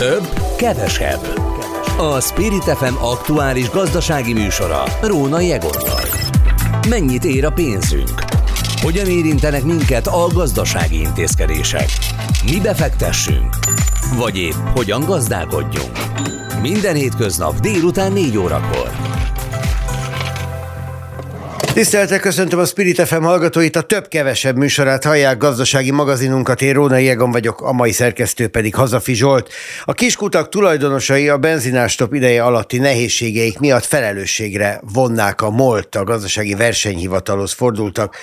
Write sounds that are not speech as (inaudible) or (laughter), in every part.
Több, kevesebb. A Spirit FM aktuális gazdasági műsora Rónai Egorral. Mennyit ér a pénzünk? Hogyan érintenek minket a gazdasági intézkedések? Mi befektessünk? Vagy épp hogyan gazdálkodjunk? Minden hétköznap délután 4 órakor. Tiszteltek, köszöntöm a Spirit FM hallgatóit, a több-kevesebb műsorát hallják gazdasági magazinunkat, én Róna Jegon vagyok, a mai szerkesztő pedig Hazafi Zsolt. A kiskutak tulajdonosai a benzinástop ideje alatti nehézségeik miatt felelősségre vonnák a MOLT, a gazdasági versenyhivatalhoz fordultak,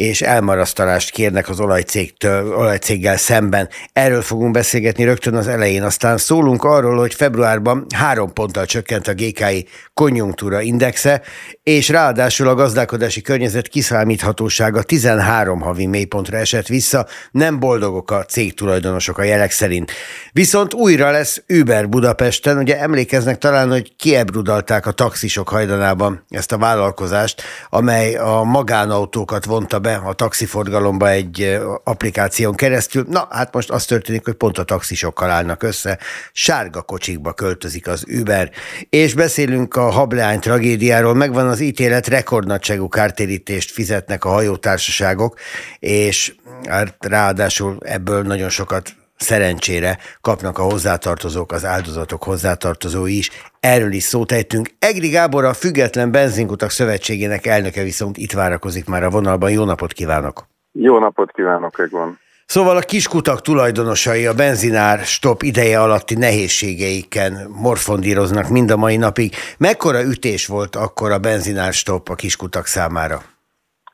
és elmarasztalást kérnek az olajcégtől, olajcéggel szemben. Erről fogunk beszélgetni rögtön az elején. Aztán szólunk arról, hogy februárban három ponttal csökkent a GKI konjunktúra indexe, és ráadásul a gazdálkodási környezet kiszámíthatósága 13 havi mélypontra esett vissza, nem boldogok a cég tulajdonosok a jelek szerint. Viszont újra lesz Uber Budapesten, ugye emlékeznek talán, hogy kiebrudalták a taxisok hajdanában ezt a vállalkozást, amely a magánautókat vonta be a taxiforgalomba egy applikáción keresztül. Na, hát most az történik, hogy pont a taxisokkal állnak össze, sárga kocsikba költözik az Uber, és beszélünk a hableány tragédiáról, megvan az ítélet, rekordnagyságú kártérítést fizetnek a hajótársaságok, és hát ráadásul ebből nagyon sokat szerencsére kapnak a hozzátartozók, az áldozatok hozzátartozói is. Erről is szót ejtünk. Egri Gábor, a Független Benzinkutak Szövetségének elnöke viszont itt várakozik már a vonalban. Jó napot kívánok! Jó napot kívánok, Egon! Szóval a kiskutak tulajdonosai a benzinár stop ideje alatti nehézségeiken morfondíroznak mind a mai napig. Mekkora ütés volt akkor a benzinár stop a kiskutak számára?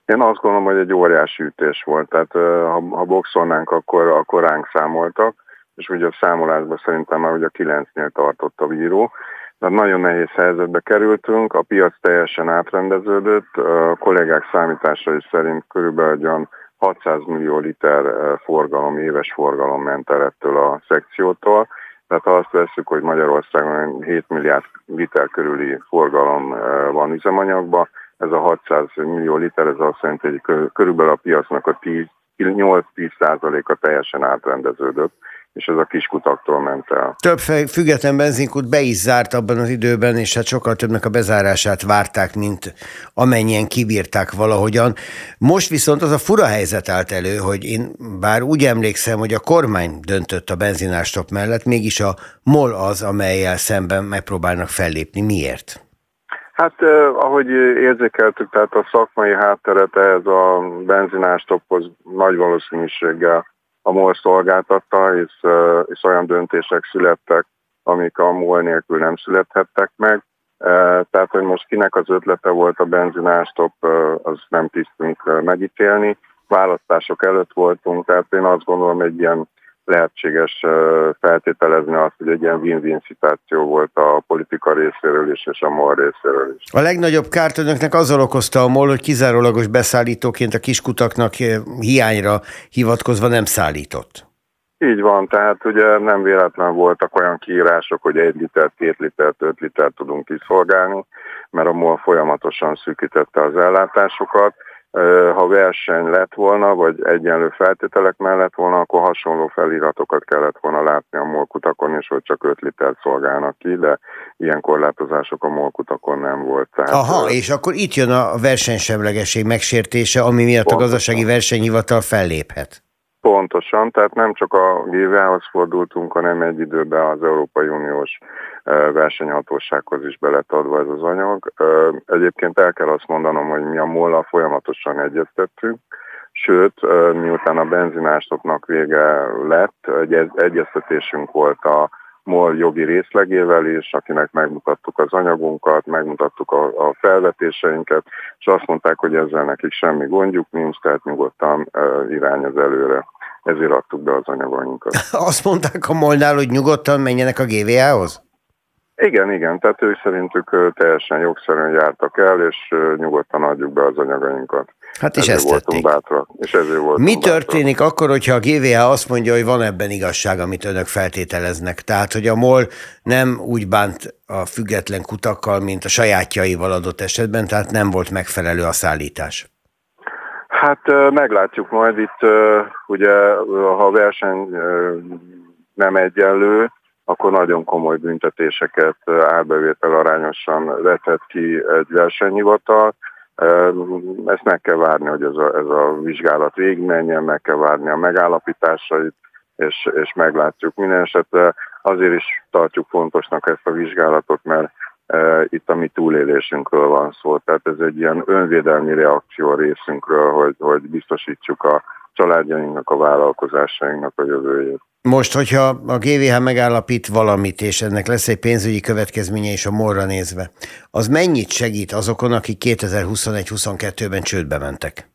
Én azt gondolom, hogy egy óriási ütés volt. Tehát ha, ha boxolnánk, akkor, akkor ránk számoltak, és ugye a számolásban szerintem már ugye a kilencnél tartott a bíró. Tehát nagyon nehéz helyzetbe kerültünk, a piac teljesen átrendeződött, a kollégák számításai szerint körülbelül 600 millió liter forgalom, éves forgalom ment el ettől a szekciótól. Tehát ha azt veszük, hogy Magyarországon 7 milliárd liter körüli forgalom van üzemanyagban, ez a 600 millió liter, ez azt jelenti, hogy körülbelül a piacnak a 8-10 százaléka teljesen átrendeződött, és ez a kiskutaktól ment el. Több független benzinkút be is zárt abban az időben, és hát sokkal többnek a bezárását várták, mint amennyien kibírták valahogyan. Most viszont az a fura helyzet állt elő, hogy én bár úgy emlékszem, hogy a kormány döntött a benzinástop mellett, mégis a MOL az, amelyel szemben megpróbálnak fellépni. Miért? Hát ahogy érzékeltük, tehát a szakmai hátteret ehhez a benzinástophoz nagy valószínűséggel a MOL szolgáltatta, és, és olyan döntések születtek, amik a MOL nélkül nem születhettek meg. Tehát, hogy most kinek az ötlete volt a benzinástop, az nem tisztünk megítélni. Választások előtt voltunk, tehát én azt gondolom, egy ilyen lehetséges feltételezni azt, hogy egy ilyen win-win szituáció volt a politika részéről is, és a MOL részéről is. A legnagyobb kárt önöknek azzal okozta a MOL, hogy kizárólagos beszállítóként a kiskutaknak hiányra hivatkozva nem szállított. Így van, tehát ugye nem véletlen voltak olyan kiírások, hogy egy liter, két liter, öt liter tudunk kiszolgálni, mert a MOL folyamatosan szűkítette az ellátásokat, ha verseny lett volna, vagy egyenlő feltételek mellett volna, akkor hasonló feliratokat kellett volna látni a molkutakon, és hogy csak 5 liter szolgálnak ki, de ilyen korlátozások a molkutakon nem volt. Tehát, Aha, és akkor itt jön a versenysemlegesség megsértése, ami miatt a gazdasági versenyhivatal felléphet. Pontosan, tehát nem csak a GVA-hoz fordultunk, hanem egy időben az Európai Uniós versenyhatósághoz is belet adva ez az anyag. Egyébként el kell azt mondanom, hogy mi a molla folyamatosan egyeztettünk, sőt, miután a benzinástoknak vége lett, egy egyeztetésünk volt a MOL jogi részlegével is, akinek megmutattuk az anyagunkat, megmutattuk a, a felvetéseinket, és azt mondták, hogy ezzel nekik semmi gondjuk nincs, tehát nyugodtan uh, irányoz előre ezért adtuk be az anyagainkat. (laughs) Azt mondták a Molnál, hogy nyugodtan menjenek a GVA-hoz? Igen, igen, tehát ő szerintük teljesen jogszerűen jártak el, és nyugodtan adjuk be az anyagainkat. Hát is ezt tették. Bátrak, és ezért voltunk Mi történik bátrak. akkor, hogyha a GVA azt mondja, hogy van ebben igazság, amit önök feltételeznek? Tehát, hogy a MOL nem úgy bánt a független kutakkal, mint a sajátjaival adott esetben, tehát nem volt megfelelő a szállítás. Hát meglátjuk majd itt, ugye ha a verseny nem egyenlő, akkor nagyon komoly büntetéseket árbevétel arányosan vetett ki egy versenyhivatal. Ezt meg kell várni, hogy ez a, ez a vizsgálat végigmenjen, meg kell várni a megállapításait, és, és meglátjuk. Minden esetre azért is tartjuk fontosnak ezt a vizsgálatot, mert itt a mi túlélésünkről van szó. Tehát ez egy ilyen önvédelmi reakció a részünkről, hogy, hogy biztosítsuk a családjainknak, a vállalkozásainknak a jövőjét. Most, hogyha a GVH megállapít valamit, és ennek lesz egy pénzügyi következménye is a morra nézve, az mennyit segít azokon, akik 2021-22-ben csődbe mentek?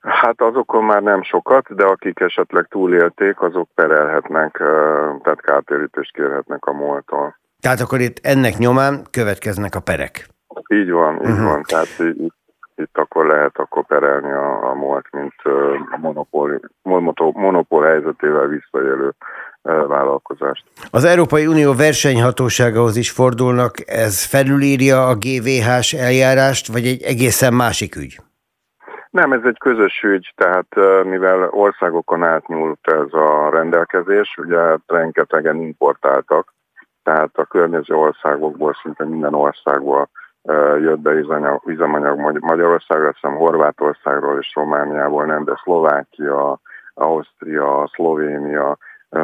Hát azokon már nem sokat, de akik esetleg túlélték, azok perelhetnek, tehát kártérítést kérhetnek a moltól. Tehát akkor itt ennek nyomán következnek a perek. Így van, így uh-huh. van. Tehát itt, itt akkor lehet akkor perelni a, a MOLT, mint a monopól, monopól helyzetével visszaélő vállalkozást. Az Európai Unió versenyhatóságahoz is fordulnak, ez felülírja a GVH-s eljárást, vagy egy egészen másik ügy? Nem, ez egy közös ügy, tehát mivel országokon átnyúlt ez a rendelkezés, ugye rengetegen importáltak, tehát a környező országokból, szinte minden országból jött be üzemanyag Magyarországra, hiszem Horvátországról és Romániából nem, de Szlovákia, Ausztria, Szlovénia,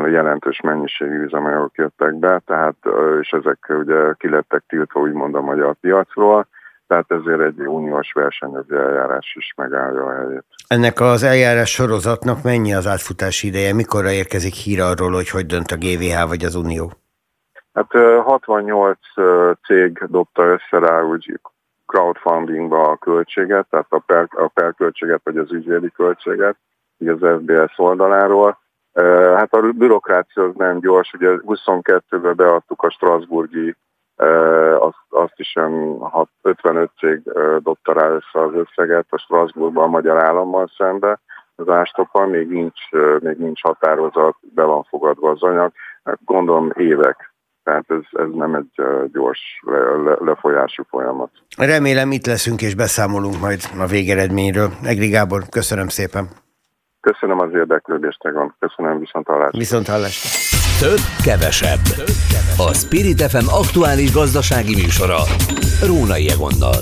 jelentős mennyiségű üzemanyagok jöttek be, tehát, és ezek ugye kilettek tiltva úgymond a magyar piacról, tehát ezért egy uniós versenyöző eljárás is megállja a helyét. Ennek az eljárás sorozatnak mennyi az átfutási ideje? Mikorra érkezik hír arról, hogy hogy dönt a GVH vagy az Unió? Hát 68 cég dobta össze rá úgy crowdfundingba a költséget, tehát a, per, a perköltséget vagy az ügyvédi költséget, így az FBS oldaláról. Hát a bürokrácia az nem gyors, ugye 22-ben beadtuk a Strasburgi azt, azt is 55 cég dobta rá össze az összeget a Strasbourgban a magyar állammal szembe. Az ástoppal még nincs, még nincs határozat, be van fogadva az anyag. Hát gondolom évek tehát ez, ez nem egy gyors le, le, lefolyású folyamat. Remélem itt leszünk és beszámolunk majd a végeredményről. Egri Gábor, köszönöm szépen. Köszönöm az érdeklődést, Egon. Köszönöm, viszont hallásra. Viszont hallásra. Több, kevesebb. A Spirit FM aktuális gazdasági műsora. Rónai Egonnal.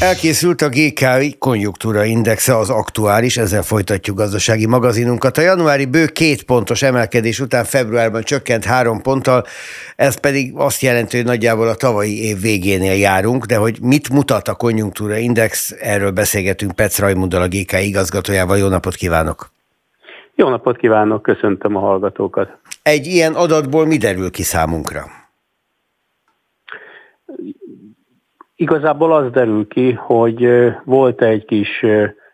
Elkészült a GKI konjunktúra indexe, az aktuális, ezzel folytatjuk gazdasági magazinunkat. A januári bő két pontos emelkedés után februárban csökkent három ponttal, ez pedig azt jelenti, hogy nagyjából a tavalyi év végénél járunk, de hogy mit mutat a konjunktúra index, erről beszélgetünk Petsz Rajmunddal, a GKI igazgatójával. Jó napot kívánok! Jó napot kívánok, köszöntöm a hallgatókat! Egy ilyen adatból mi derül ki számunkra? Igazából az derül ki, hogy volt egy kis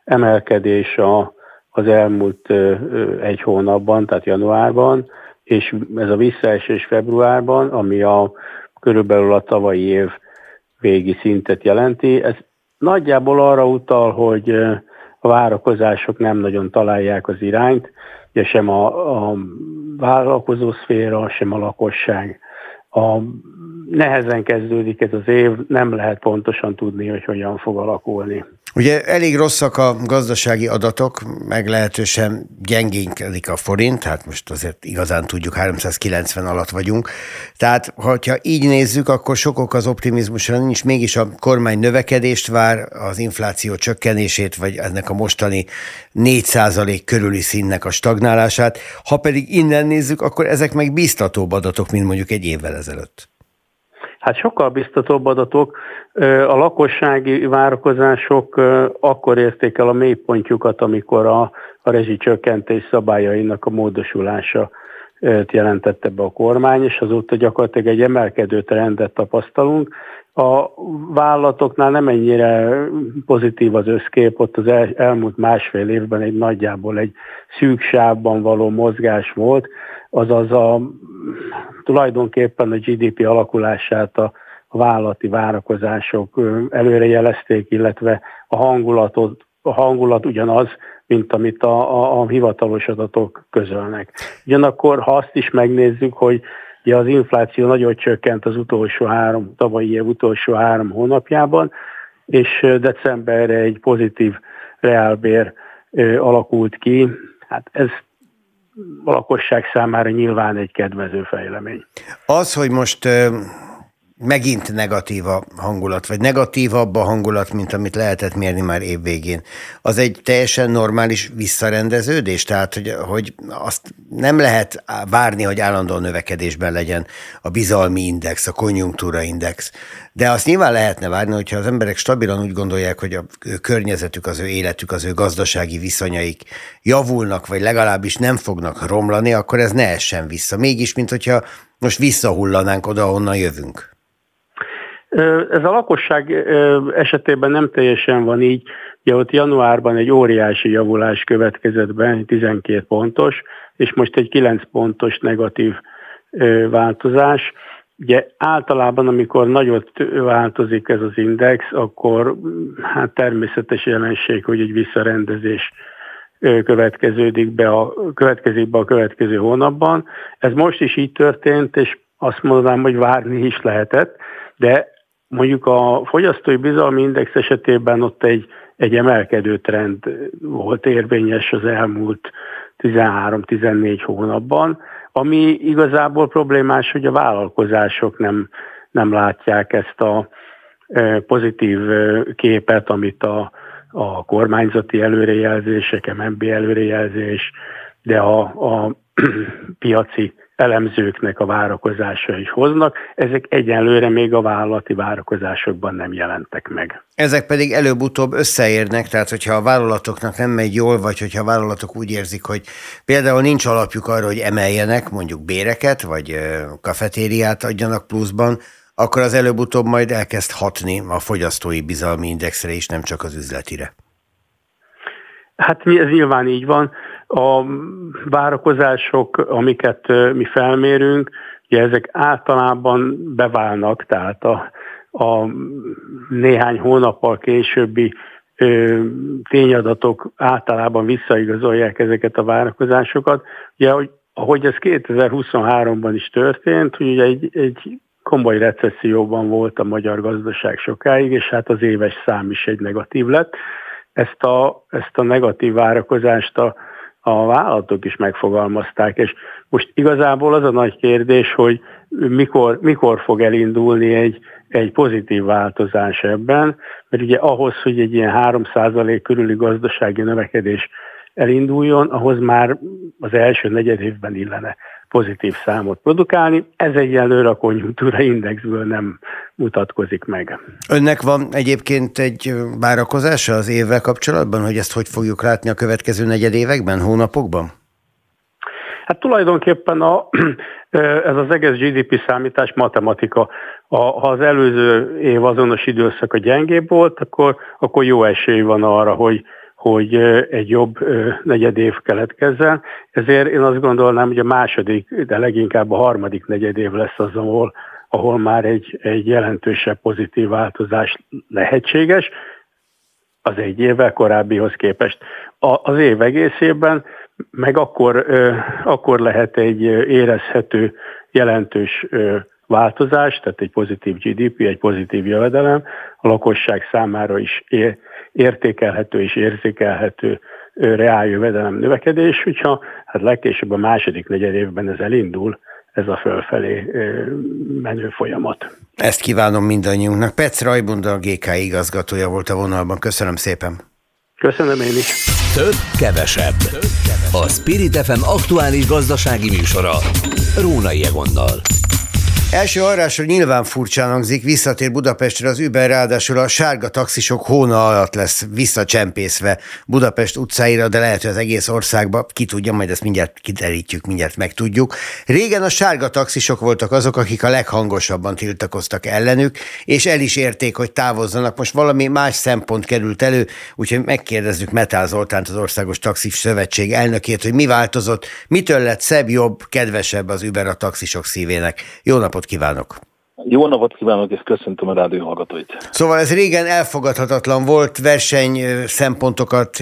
emelkedés a, az elmúlt egy hónapban, tehát januárban, és ez a visszaesés februárban, ami a körülbelül a tavalyi év végi szintet jelenti. Ez nagyjából arra utal, hogy a várakozások nem nagyon találják az irányt, ugye sem a, a vállalkozó szféra, sem a lakosság. A nehezen kezdődik ez az év, nem lehet pontosan tudni, hogy hogyan fog alakulni. Ugye elég rosszak a gazdasági adatok, meglehetősen gyengénkedik a forint, hát most azért igazán tudjuk, 390 alatt vagyunk. Tehát, ha így nézzük, akkor sokok az optimizmusra nincs, mégis a kormány növekedést vár, az infláció csökkenését, vagy ennek a mostani 4% körüli színnek a stagnálását. Ha pedig innen nézzük, akkor ezek meg biztatóbb adatok, mint mondjuk egy évvel ezelőtt. Hát sokkal biztatóbb adatok. A lakossági várakozások akkor érték el a mélypontjukat, amikor a, a rezsicsökkentés szabályainak a módosulása jelentette be a kormány, és azóta gyakorlatilag egy emelkedő trendet tapasztalunk. A vállalatoknál nem ennyire pozitív az összkép, ott az el, elmúlt másfél évben egy nagyjából egy szűk sávban való mozgás volt, azaz a, tulajdonképpen a GDP alakulását a, vállalati várakozások előrejelezték, illetve a hangulatot, a hangulat ugyanaz, mint amit a, a, a hivatalos adatok közölnek. Ugyanakkor, ha azt is megnézzük, hogy ugye az infláció nagyon csökkent az utolsó három, tavalyi év utolsó három hónapjában, és decemberre egy pozitív reálbér alakult ki. Hát ez a lakosság számára nyilván egy kedvező fejlemény. Az, hogy most megint negatív a hangulat, vagy negatívabb a hangulat, mint amit lehetett mérni már évvégén. Az egy teljesen normális visszarendeződés? Tehát, hogy, hogy azt nem lehet várni, hogy állandó növekedésben legyen a bizalmi index, a konjunktúra index. De azt nyilván lehetne várni, hogyha az emberek stabilan úgy gondolják, hogy a környezetük, az ő életük, az ő gazdasági viszonyaik javulnak, vagy legalábbis nem fognak romlani, akkor ez ne essen vissza. Mégis, mint hogyha most visszahullanánk oda, onnan jövünk. Ez a lakosság esetében nem teljesen van így. Ugye ott januárban egy óriási javulás következett be, 12 pontos, és most egy 9 pontos negatív változás. Ugye általában, amikor nagyot változik ez az index, akkor hát természetes jelenség, hogy egy visszarendezés következődik be a, következik be a következő hónapban. Ez most is így történt, és azt mondanám, hogy várni is lehetett, de Mondjuk a fogyasztói bizalmi index esetében ott egy, egy emelkedő trend volt érvényes az elmúlt 13-14 hónapban, ami igazából problémás, hogy a vállalkozások nem, nem látják ezt a e, pozitív e, képet, amit a, a kormányzati előrejelzések, MNB előrejelzés, de a, a (clears throat) piaci elemzőknek a várakozása is hoznak, ezek egyenlőre még a vállalati várakozásokban nem jelentek meg. Ezek pedig előbb-utóbb összeérnek, tehát hogyha a vállalatoknak nem megy jól, vagy hogyha a vállalatok úgy érzik, hogy például nincs alapjuk arra, hogy emeljenek mondjuk béreket, vagy kafetériát adjanak pluszban, akkor az előbb-utóbb majd elkezd hatni a fogyasztói bizalmi indexre is, nem csak az üzletire. Hát ez nyilván így van. A várakozások, amiket mi felmérünk, ugye ezek általában beválnak, tehát a, a néhány hónappal későbbi ö, tényadatok általában visszaigazolják ezeket a várakozásokat. Ugye, hogy, ahogy ez 2023-ban is történt, hogy ugye egy, egy komoly recesszióban volt a magyar gazdaság sokáig, és hát az éves szám is egy negatív lett. Ezt a, ezt a negatív várakozást a a vállalatok is megfogalmazták, és most igazából az a nagy kérdés, hogy mikor, mikor fog elindulni egy, egy pozitív változás ebben, mert ugye ahhoz, hogy egy ilyen 3% körüli gazdasági növekedés elinduljon, ahhoz már az első negyed évben illene pozitív számot produkálni. Ez egyelőre a konjunktúra indexből nem mutatkozik meg. Önnek van egyébként egy várakozása az évvel kapcsolatban, hogy ezt hogy fogjuk látni a következő negyed években, hónapokban? Hát tulajdonképpen a, ez az egész GDP számítás matematika. A, ha az előző év azonos időszaka gyengébb volt, akkor, akkor jó esély van arra, hogy, hogy egy jobb negyed év keletkezzen. Ezért én azt gondolnám, hogy a második, de leginkább a harmadik negyed év lesz az, ahol, ahol már egy, egy jelentősebb pozitív változás lehetséges az egy évvel korábbihoz képest. A, az év egészében meg akkor, akkor lehet egy érezhető, jelentős változás, tehát egy pozitív GDP, egy pozitív jövedelem, a lakosság számára is értékelhető és érzékelhető reál jövedelem növekedés, hogyha hát legkésőbb a második negyed évben ez elindul, ez a fölfelé menő folyamat. Ezt kívánom mindannyiunknak. Petsz Rajbunda, a GK igazgatója volt a vonalban. Köszönöm szépen. Köszönöm én is. Több, kevesebb. A Spirit FM aktuális gazdasági műsora. Rónai Egonnal. Első arrásra nyilván furcsán hangzik, visszatér Budapestre az Uber, ráadásul a sárga taxisok hóna alatt lesz visszacsempészve Budapest utcáira, de lehet, hogy az egész országba, ki tudja, majd ezt mindjárt kiderítjük, mindjárt megtudjuk. Régen a sárga taxisok voltak azok, akik a leghangosabban tiltakoztak ellenük, és el is érték, hogy távozzanak. Most valami más szempont került elő, úgyhogy megkérdezzük Metál Zoltánt, az Országos Taxis Szövetség elnökét, hogy mi változott, mitől lett szebb, jobb, kedvesebb az Uber a taxisok szívének. Jó napot napot kívánok! Jó napot kívánok, és köszöntöm a rádió hallgatóit. Szóval ez régen elfogadhatatlan volt, verseny szempontokat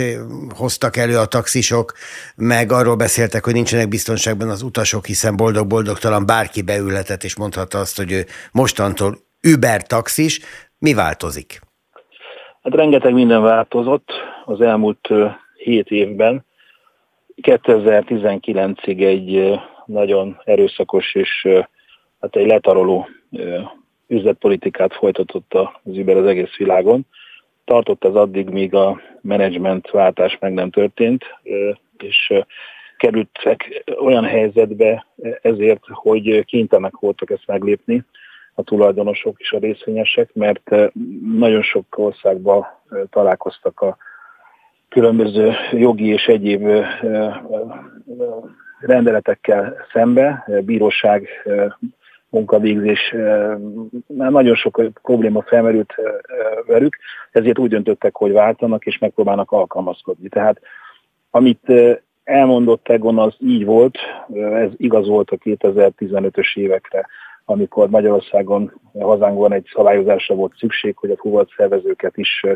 hoztak elő a taxisok, meg arról beszéltek, hogy nincsenek biztonságban az utasok, hiszen boldog-boldogtalan bárki beülhetett, és mondhatta azt, hogy ő mostantól Uber taxis. Mi változik? Hát rengeteg minden változott az elmúlt hét évben 2019-ig egy nagyon erőszakos és hát egy letaroló üzletpolitikát folytatott az Uber az egész világon. Tartott ez addig, míg a menedzsment váltás meg nem történt, és kerültek olyan helyzetbe ezért, hogy kénytelenek voltak ezt meglépni a tulajdonosok és a részvényesek, mert nagyon sok országban találkoztak a különböző jogi és egyéb rendeletekkel szembe, bíróság munkavégzés, nagyon sok probléma felmerült velük, ezért úgy döntöttek, hogy váltanak és megpróbálnak alkalmazkodni. Tehát amit elmondott Egon az így volt, ez igaz volt a 2015-ös évekre, amikor Magyarországon, hazánkban egy szabályozásra volt szükség, hogy a fuvalt szervezőket is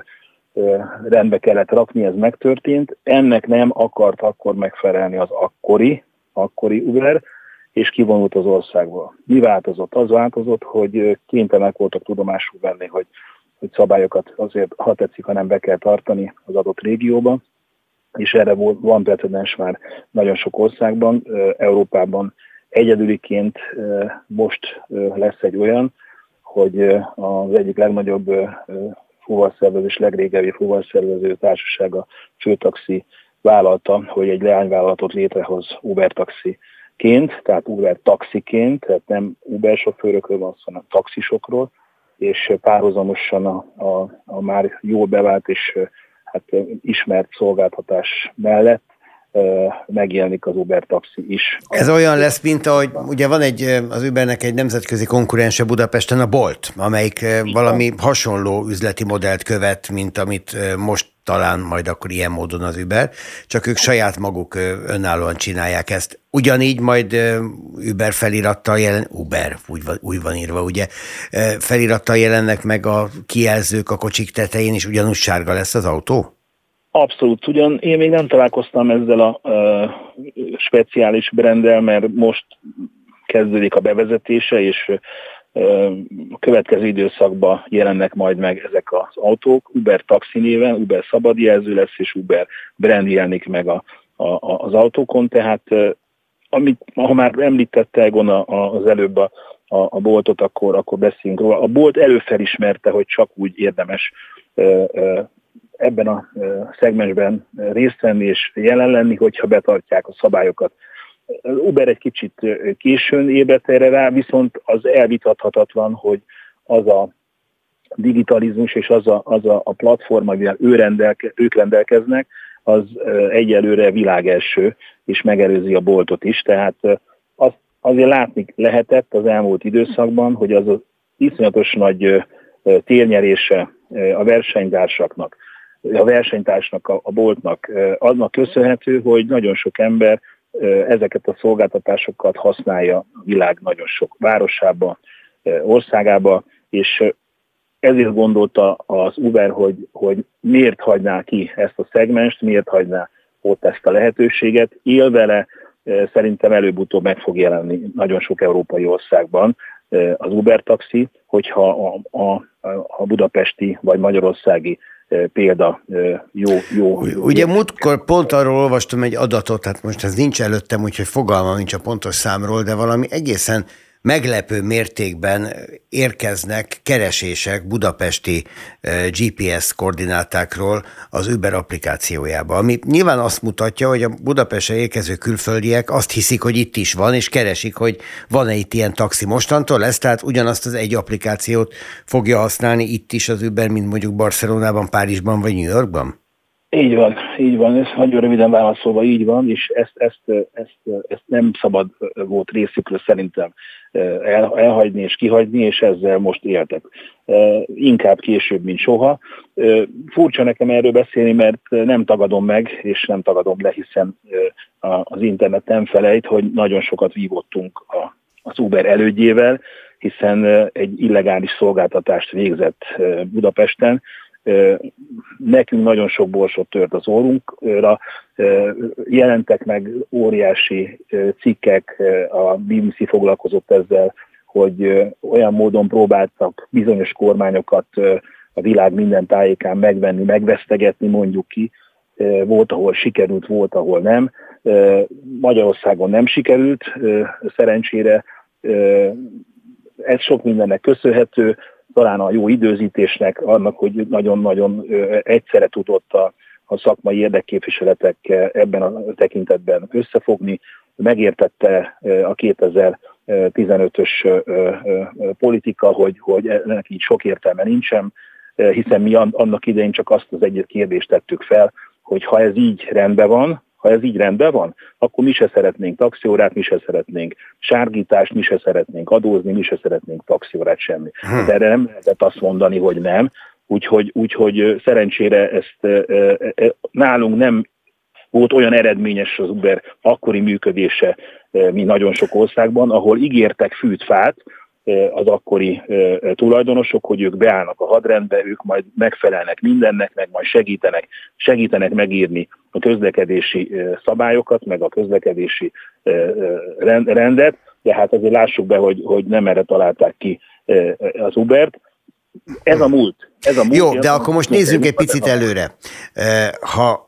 rendbe kellett rakni, ez megtörtént. Ennek nem akart akkor megfelelni az akkori, akkori Uber, és kivonult az országból. Mi változott? Az változott, hogy kénytelenek voltak tudomásul venni, hogy, hogy szabályokat azért, ha tetszik, hanem be kell tartani az adott régióban, és erre volt, van precedens már nagyon sok országban, Európában egyedüliként most lesz egy olyan, hogy az egyik legnagyobb fuvarszervezés, legrégebbi fuvarszervező társasága, Főtaxi vállalta, hogy egy leányvállalatot létrehoz Uber taxiként, tehát Uber taxiként, tehát nem Uber sofőrökről van szó, hanem taxisokról, és párhuzamosan a, a, a már jól bevált és hát ismert szolgáltatás mellett megjelenik az Uber taxi is. Ez olyan lesz, mint ahogy ugye van egy, az Ubernek egy nemzetközi konkurense Budapesten, a Bolt, amelyik valami hasonló üzleti modellt követ, mint amit most talán majd akkor ilyen módon az Uber, csak ők saját maguk önállóan csinálják ezt. Ugyanígy majd Uber felirattal jelen, Uber, úgy van, úgy van írva, ugye, felirattal jelennek meg a kijelzők a kocsik tetején, és ugyanúgy sárga lesz az autó? Abszolút, ugyan én még nem találkoztam ezzel a uh, speciális brendel, mert most kezdődik a bevezetése, és a következő időszakban jelennek majd meg ezek az autók. Uber taxi néven, Uber szabadjelző lesz, és Uber brand jelenik meg a, a, az autókon, tehát amit, ha már említette Egon az előbb a, a, a boltot, akkor, akkor beszéljünk róla. A bolt előfelismerte, hogy csak úgy érdemes ebben a szegmensben részt venni és jelen lenni, hogyha betartják a szabályokat. Uber egy kicsit későn ébredt erre rá, viszont az elvitathatatlan, hogy az a digitalizmus és az a, az a, a platform, amivel ő rendelke, ők rendelkeznek, az egyelőre világelső, és megelőzi a boltot is. Tehát azt azért látni lehetett az elmúlt időszakban, hogy az az iszonyatos nagy térnyerése a versenytársaknak, a versenytársnak, a, boltnak annak köszönhető, hogy nagyon sok ember ezeket a szolgáltatásokat használja a világ nagyon sok városába, országába, és ezért gondolta az Uber, hogy, hogy miért hagyná ki ezt a szegmest, miért hagyná ott ezt a lehetőséget. Él vele, szerintem előbb-utóbb meg fog jelenni nagyon sok európai országban az Uber taxi, hogyha a, a, a budapesti vagy magyarországi példa jó, jó. Ugye múltkor pont arról olvastam egy adatot, hát most ez nincs előttem, úgyhogy fogalmam nincs a pontos számról, de valami egészen meglepő mértékben érkeznek keresések budapesti GPS koordinátákról az Uber applikációjába, ami nyilván azt mutatja, hogy a Budapestre érkező külföldiek azt hiszik, hogy itt is van, és keresik, hogy van-e itt ilyen taxi mostantól lesz, tehát ugyanazt az egy applikációt fogja használni itt is az Uber, mint mondjuk Barcelonában, Párizsban vagy New Yorkban? Így van, így van, ez nagyon röviden válaszolva így van, és ezt, ezt, ezt, ezt nem szabad volt részükről szerintem el, elhagyni és kihagyni, és ezzel most éltek. Inkább később, mint soha. Furcsa nekem erről beszélni, mert nem tagadom meg, és nem tagadom le, hiszen az internet nem felejt, hogy nagyon sokat vívottunk az Uber elődjével, hiszen egy illegális szolgáltatást végzett Budapesten, Nekünk nagyon sok borsot tört az orrunkra, jelentek meg óriási cikkek, a BBC foglalkozott ezzel, hogy olyan módon próbáltak bizonyos kormányokat a világ minden tájékán megvenni, megvesztegetni mondjuk ki, volt, ahol sikerült, volt, ahol nem. Magyarországon nem sikerült, szerencsére. Ez sok mindennek köszönhető, talán a jó időzítésnek, annak, hogy nagyon-nagyon egyszerre tudott a, a szakmai érdekképviseletek ebben a tekintetben összefogni, megértette a 2015-ös politika, hogy, hogy ennek így sok értelme nincsen, hiszen mi annak idején csak azt az egyet kérdést tettük fel, hogy ha ez így rendben van, ha ez így rendben van, akkor mi se szeretnénk taxiórát, mi se szeretnénk sárgítást, mi se szeretnénk adózni, mi se szeretnénk taxiórát, semmi. Hm. De erre nem lehetett azt mondani, hogy nem. Úgyhogy, úgyhogy szerencsére ezt nálunk nem volt olyan eredményes az Uber akkori működése, mint nagyon sok országban, ahol ígértek fűtfát, az akkori tulajdonosok, hogy ők beállnak a hadrendbe, ők majd megfelelnek mindennek, meg majd segítenek, segítenek megírni a közlekedési szabályokat, meg a közlekedési rendet, de hát azért lássuk be, hogy, hogy nem erre találták ki az Ubert. Ez a múlt. Ez a múlt Jó, de akkor most nézzünk egy picit előre. Ha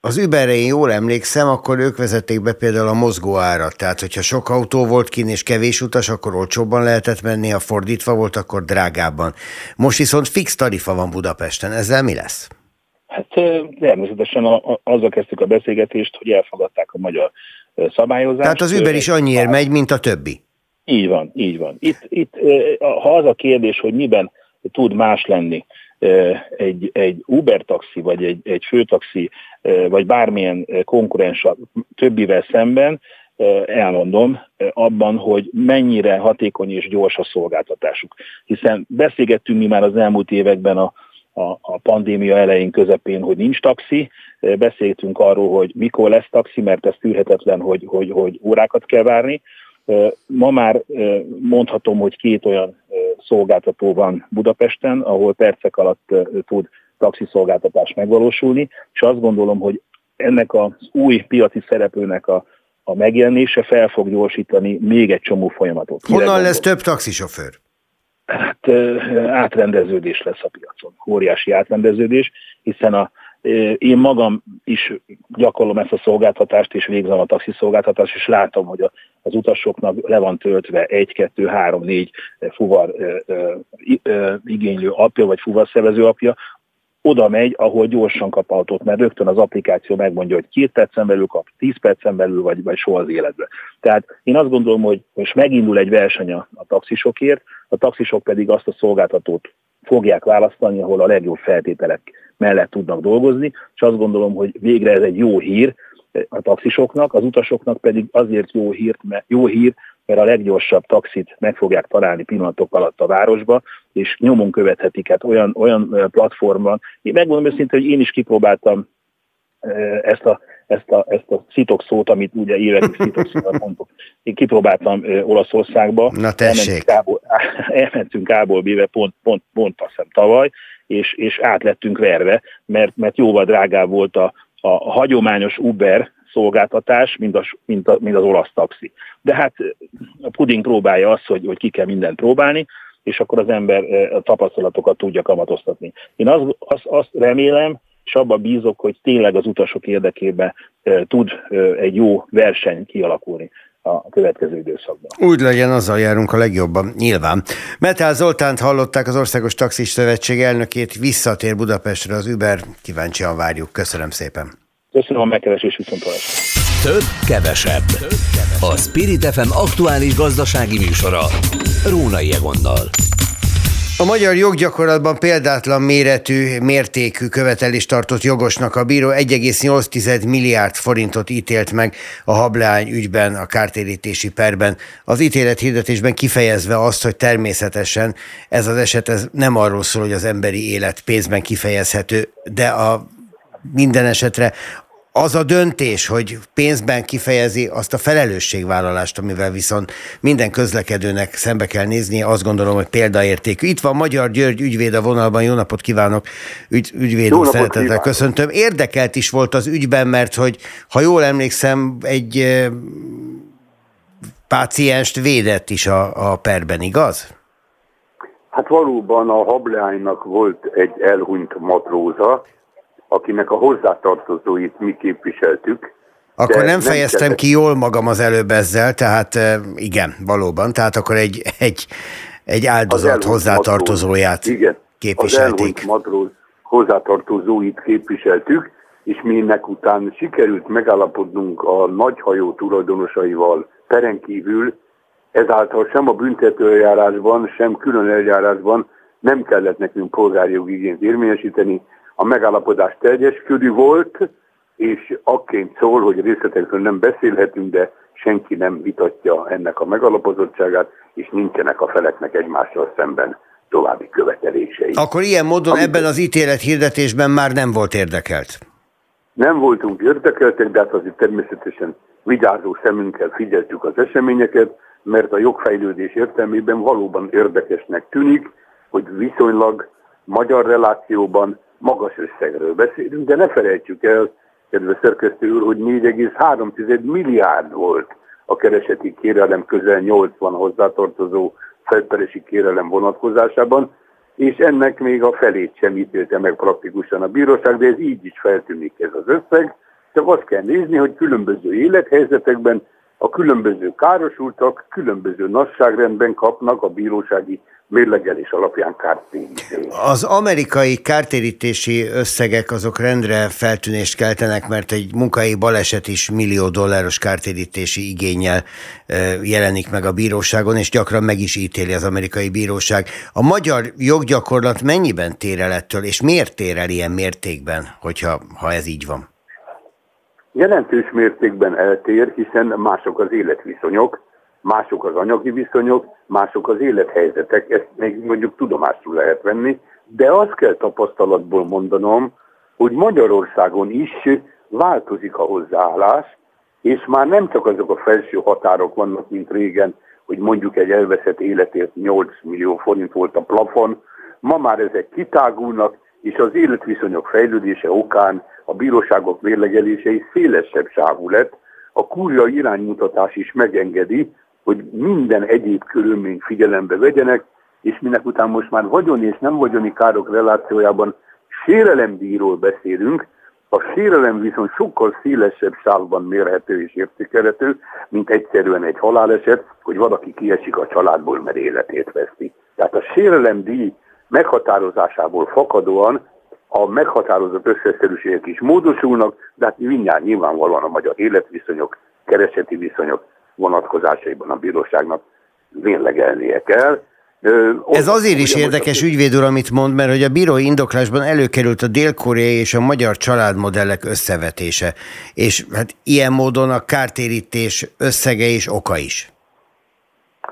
az Uberre én jól emlékszem, akkor ők vezették be például a mozgó árat. Tehát, hogyha sok autó volt kin és kevés utas, akkor olcsóbban lehetett menni, ha fordítva volt, akkor drágábban. Most viszont fix tarifa van Budapesten. Ezzel mi lesz? Hát természetesen azzal kezdtük a beszélgetést, hogy elfogadták a magyar szabályozást. Tehát az Uber is annyiért megy, mint a többi. Így van, így van. Itt, itt ha az a kérdés, hogy miben tud más lenni, egy, egy Uber taxi, vagy egy, egy főtaxi, vagy bármilyen konkurens a többivel szemben, elmondom, abban, hogy mennyire hatékony és gyors a szolgáltatásuk. Hiszen beszélgettünk mi már az elmúlt években a, a, a pandémia elején, közepén, hogy nincs taxi, beszéltünk arról, hogy mikor lesz taxi, mert ez tűrhetetlen, hogy, hogy, hogy órákat kell várni. Ma már mondhatom, hogy két olyan szolgáltató van Budapesten, ahol percek alatt tud taxiszolgáltatás megvalósulni, és azt gondolom, hogy ennek az új piaci szereplőnek a, a megjelenése fel fog gyorsítani még egy csomó folyamatot. Honnan lesz több taxisofőr? Hát átrendeződés lesz a piacon, óriási átrendeződés, hiszen a én magam is gyakorlom ezt a szolgáltatást, és végzem a taxiszolgáltatást, és látom, hogy az utasoknak le van töltve egy, kettő, három, négy fuvar igénylő apja, vagy fuvarszervező apja, oda megy, ahol gyorsan kap autót, mert rögtön az applikáció megmondja, hogy két percen belül kap, tíz percen belül, vagy, vagy soha az életbe. Tehát én azt gondolom, hogy most megindul egy verseny a, a taxisokért, a taxisok pedig azt a szolgáltatót fogják választani, ahol a legjobb feltételek mellett tudnak dolgozni, és azt gondolom, hogy végre ez egy jó hír a taxisoknak, az utasoknak pedig azért jó, hírt, mert, jó hír, mert a leggyorsabb taxit meg fogják találni pillanatok alatt a városba, és nyomon követhetik hát olyan, olyan platformon. Én megmondom őszintén, hogy én is kipróbáltam ezt a, ezt a, ezt a szitok szót, amit ugye évekig szitok szót mondtuk. Én kipróbáltam Olaszországba. Na tessék. Elmentünk A-ból, (laughs) elmentünk A-ból B-be pont, pont, pont azt hiszem tavaly, és, és át lettünk verve, mert, mert jóval drágább volt a, a hagyományos Uber szolgáltatás, mint, a, mint, a, mint az olasz taxi. De hát a puding próbálja azt, hogy, hogy ki kell mindent próbálni, és akkor az ember a tapasztalatokat tudja kamatoztatni. Én azt, azt, azt remélem, és abba bízok, hogy tényleg az utasok érdekében tud egy jó verseny kialakulni a következő időszakban. Úgy legyen, azzal járunk a legjobban, nyilván. Metál Zoltánt hallották az Országos Taxis Szövetség elnökét, visszatér Budapestre az Uber, kíváncsian várjuk. Köszönöm szépen. Köszönöm a megkeresés viszont Több, kevesebb. A Spirit FM aktuális gazdasági műsora. Rónai Egonnal. A magyar joggyakorlatban példátlan méretű, mértékű követelést tartott jogosnak a bíró 1,8 milliárd forintot ítélt meg a hableány ügyben, a kártérítési perben. Az ítélet hirdetésben kifejezve azt, hogy természetesen ez az eset ez nem arról szól, hogy az emberi élet pénzben kifejezhető, de a minden esetre az a döntés, hogy pénzben kifejezi azt a felelősségvállalást, amivel viszont minden közlekedőnek szembe kell nézni, azt gondolom, hogy példaértékű. Itt van Magyar György ügyvéd a vonalban, jó napot kívánok, Ügy, ügyvéd úr, szeretettel köszöntöm. Érdekelt is volt az ügyben, mert hogy ha jól emlékszem, egy pácienst védett is a, a perben, igaz? Hát valóban a hableánynak volt egy elhunyt matróza, akinek a hozzátartozóit mi képviseltük. Akkor nem fejeztem nem ki jól magam az előbb ezzel, tehát igen, valóban, tehát akkor egy, egy, egy áldozat hozzátartozóját matróz, igen, képviselték. Az matróz hozzátartozóit képviseltük, és mi ennek után sikerült megállapodnunk a nagyhajó tulajdonosaival peren kívül, ezáltal sem a büntetőeljárásban, sem külön eljárásban nem kellett nekünk polgári jogigényt érvényesíteni. A megállapodás teljes körű volt, és akként szól, hogy részletekről nem beszélhetünk, de senki nem vitatja ennek a megalapozottságát, és nincsenek a feleknek egymással szemben további követelései. Akkor ilyen módon Amit ebben az ítélet hirdetésben már nem volt érdekelt? Nem voltunk érdekeltek, de hát azért természetesen vigyázó szemünkkel figyeltük az eseményeket, mert a jogfejlődés értelmében valóban érdekesnek tűnik, hogy viszonylag magyar relációban magas összegről beszélünk, de ne felejtsük el, kedves szerkesztő úr, hogy 4,3 milliárd volt a kereseti kérelem közel 80 hozzátartozó felperesi kérelem vonatkozásában, és ennek még a felét sem ítélte meg praktikusan a bíróság, de ez így is feltűnik ez az összeg. Csak azt kell nézni, hogy különböző élethelyzetekben a különböző károsultak különböző nagyságrendben kapnak a bírósági mérlegelés alapján kártérítést. Az amerikai kártérítési összegek azok rendre feltűnést keltenek, mert egy munkai baleset is millió dolláros kártérítési igényel jelenik meg a bíróságon, és gyakran meg is ítéli az amerikai bíróság. A magyar joggyakorlat mennyiben tér el ettől, és miért tér el ilyen mértékben, hogyha ha ez így van? Jelentős mértékben eltér, hiszen mások az életviszonyok, mások az anyagi viszonyok, mások az élethelyzetek, ezt még mondjuk tudomásul lehet venni, de azt kell tapasztalatból mondanom, hogy Magyarországon is változik a hozzáállás, és már nem csak azok a felső határok vannak, mint régen, hogy mondjuk egy elveszett életért 8 millió forint volt a plafon, ma már ezek kitágulnak, és az életviszonyok fejlődése okán a bíróságok mérlegelése is szélesebb sávú lett, a kúria iránymutatás is megengedi, hogy minden egyéb körülményt figyelembe vegyenek, és minek után most már vagyoni és nem vagyoni károk relációjában sérelemdíjról beszélünk, a sérelem viszont sokkal szélesebb sávban mérhető és értékelhető, mint egyszerűen egy haláleset, hogy valaki kiesik a családból, mert életét veszti. Tehát a sérelemdíj meghatározásából fakadóan a meghatározott összeszerűségek is módosulnak, de hát mindjárt nyilvánvalóan a magyar életviszonyok, kereseti viszonyok vonatkozásaiban a bíróságnak vérlegelnie kell. Ez azért is érdekes ügyvéd úr, amit mond, mert hogy a bírói indoklásban előkerült a dél-koreai és a magyar családmodellek összevetése, és hát ilyen módon a kártérítés összege és oka is.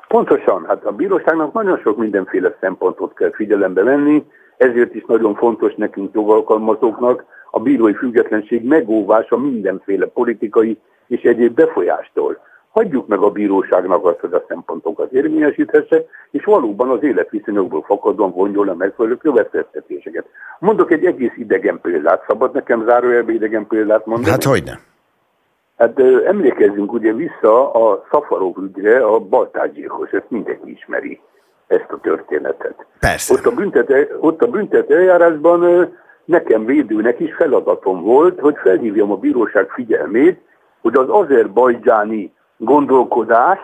Pontosan, hát a bíróságnak nagyon sok mindenféle szempontot kell figyelembe venni, ezért is nagyon fontos nekünk jogalkalmazóknak a bírói függetlenség megóvása mindenféle politikai és egyéb befolyástól hagyjuk meg a bíróságnak azt, hogy a szempontokat érvényesíthesse, és valóban az életviszonyokból fakadóan vonjon le megfelelő következtetéseket. Mondok egy egész idegen példát, szabad nekem zárójelbe idegen példát mondani? Hát hogyne. Hát emlékezzünk ugye vissza a Szafarov ügyre, a Baltágyékhoz, ezt mindenki ismeri ezt a történetet. Persze. Ott a büntet, ott a büntet eljárásban nekem védőnek is feladatom volt, hogy felhívjam a bíróság figyelmét, hogy az azerbajdzsáni gondolkodás,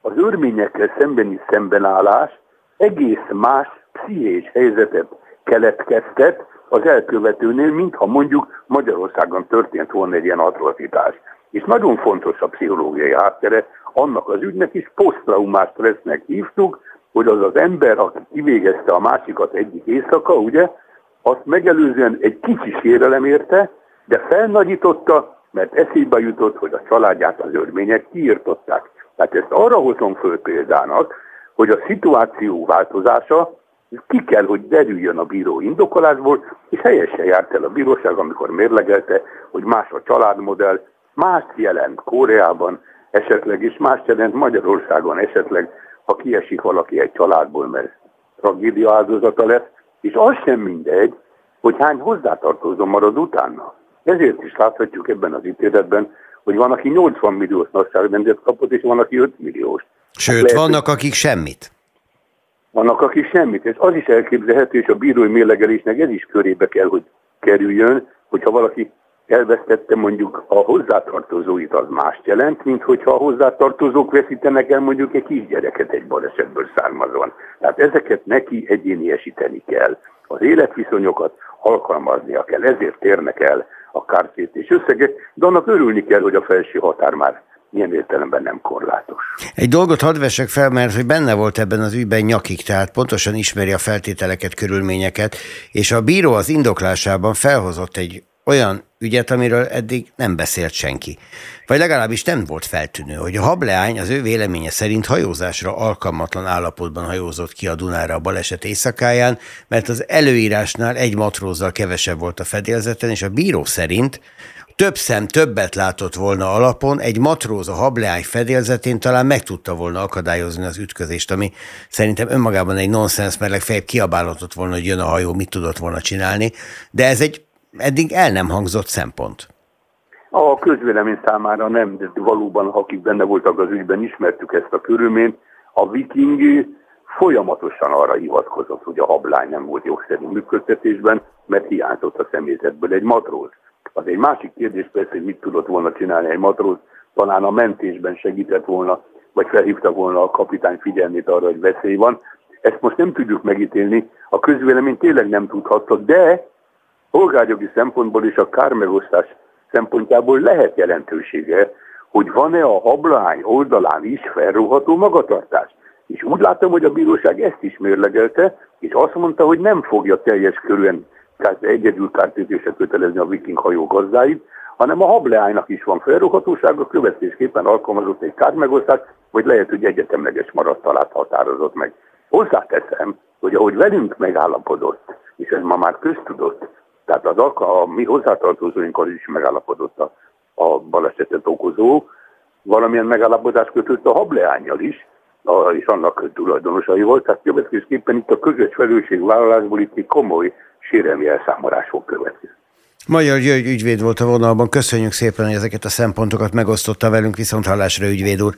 az örményekkel szembeni szembenállás egész más pszichés helyzetet keletkeztet az elkövetőnél, mintha mondjuk Magyarországon történt volna egy ilyen atrocitás. És nagyon fontos a pszichológiai háttere, annak az ügynek is posztraumás stressznek hívtuk, hogy az az ember, aki kivégezte a másikat egyik éjszaka, ugye, azt megelőzően egy kicsi sérelem érte, de felnagyította, mert eszébe jutott, hogy a családját az örmények kiirtották. Tehát ezt arra hozom föl példának, hogy a szituáció változása ki kell, hogy derüljön a bíró indokolásból, és helyesen járt el a bíróság, amikor mérlegelte, hogy más a családmodell, más jelent Koreában esetleg, és más jelent Magyarországon esetleg, ha kiesik valaki egy családból, mert tragédia áldozata lesz, és az sem mindegy, hogy hány hozzátartozó marad utána. Ezért is láthatjuk ebben az ítéletben, hogy van, aki 80 milliós nagyságrendet kapott, és van, aki 5 milliós. Sőt, hát lehet, vannak, akik semmit. Vannak, akik semmit. És az is elképzelhető, és a bírói mérlegelésnek ez is körébe kell, hogy kerüljön, hogyha valaki elvesztette mondjuk a hozzátartozóit, az mást jelent, mint hogyha a hozzátartozók veszítenek el mondjuk egy kisgyereket egy balesetből származóan. Tehát ezeket neki egyéniesíteni kell. Az életviszonyokat alkalmaznia kell, ezért térnek el a kártétés összegek, de annak örülni kell, hogy a felső határ már milyen értelemben nem korlátos. Egy dolgot hadd vessek fel, mert hogy benne volt ebben az ügyben nyakig, tehát pontosan ismeri a feltételeket, körülményeket, és a bíró az indoklásában felhozott egy olyan ügyet, amiről eddig nem beszélt senki. Vagy legalábbis nem volt feltűnő, hogy a hableány az ő véleménye szerint hajózásra alkalmatlan állapotban hajózott ki a Dunára a baleset éjszakáján, mert az előírásnál egy matrózzal kevesebb volt a fedélzeten, és a bíró szerint több szem többet látott volna alapon, egy matróz a hableány fedélzetén talán meg tudta volna akadályozni az ütközést, ami szerintem önmagában egy nonsens, mert legfeljebb kiabálhatott volna, hogy jön a hajó, mit tudott volna csinálni, de ez egy eddig el nem hangzott szempont. A közvélemény számára nem, de valóban, akik benne voltak az ügyben, ismertük ezt a körülményt. A viking folyamatosan arra hivatkozott, hogy a hablány nem volt jogszerű működtetésben, mert hiányzott a személyzetből egy matróz. Az egy másik kérdés persze, hogy mit tudott volna csinálni egy matróz, talán a mentésben segített volna, vagy felhívta volna a kapitány figyelmét arra, hogy veszély van. Ezt most nem tudjuk megítélni, a közvélemény tényleg nem tudhatta, de polgárjogi szempontból és a kármegosztás szempontjából lehet jelentősége, hogy van-e a hablány oldalán is felróható magatartás. És úgy látom, hogy a bíróság ezt is mérlegelte, és azt mondta, hogy nem fogja teljes körűen egyedül kártérítésre kötelezni a viking hajó gazdáit, hanem a hableánynak is van felróhatósága, következésképpen alkalmazott egy kármegosztást, vagy lehet, hogy egyetemleges maradtalát határozott meg. Hozzáteszem, hogy ahogy velünk megállapodott, és ez ma már köztudott, tehát az a, mi hozzátartozóinkkal is megállapodott a, a balesetet okozó, valamilyen megállapodást kötött a hableányjal is, a, és annak tulajdonosai volt, tehát következésképpen itt a közös felelősségvállalásból itt egy komoly sérelmi elszámolás fog következni. Magyar György ügyvéd volt a vonalban. Köszönjük szépen, hogy ezeket a szempontokat megosztotta velünk, viszont hallásra ügyvéd úr.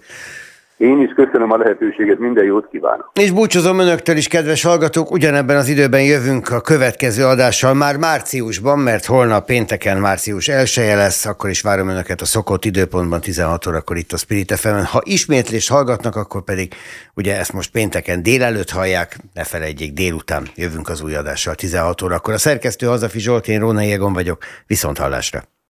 Én is köszönöm a lehetőséget, minden jót kívánok. És búcsúzom önöktől is, kedves hallgatók, ugyanebben az időben jövünk a következő adással már márciusban, mert holnap pénteken március 1 lesz, akkor is várom önöket a szokott időpontban 16 órakor itt a Spirit fm -en. Ha ismétlést hallgatnak, akkor pedig ugye ezt most pénteken délelőtt hallják, ne felejtjék, délután jövünk az új adással 16 órakor. A szerkesztő Hazafi Zsolt, én Róna Jégon vagyok, viszont hallásra.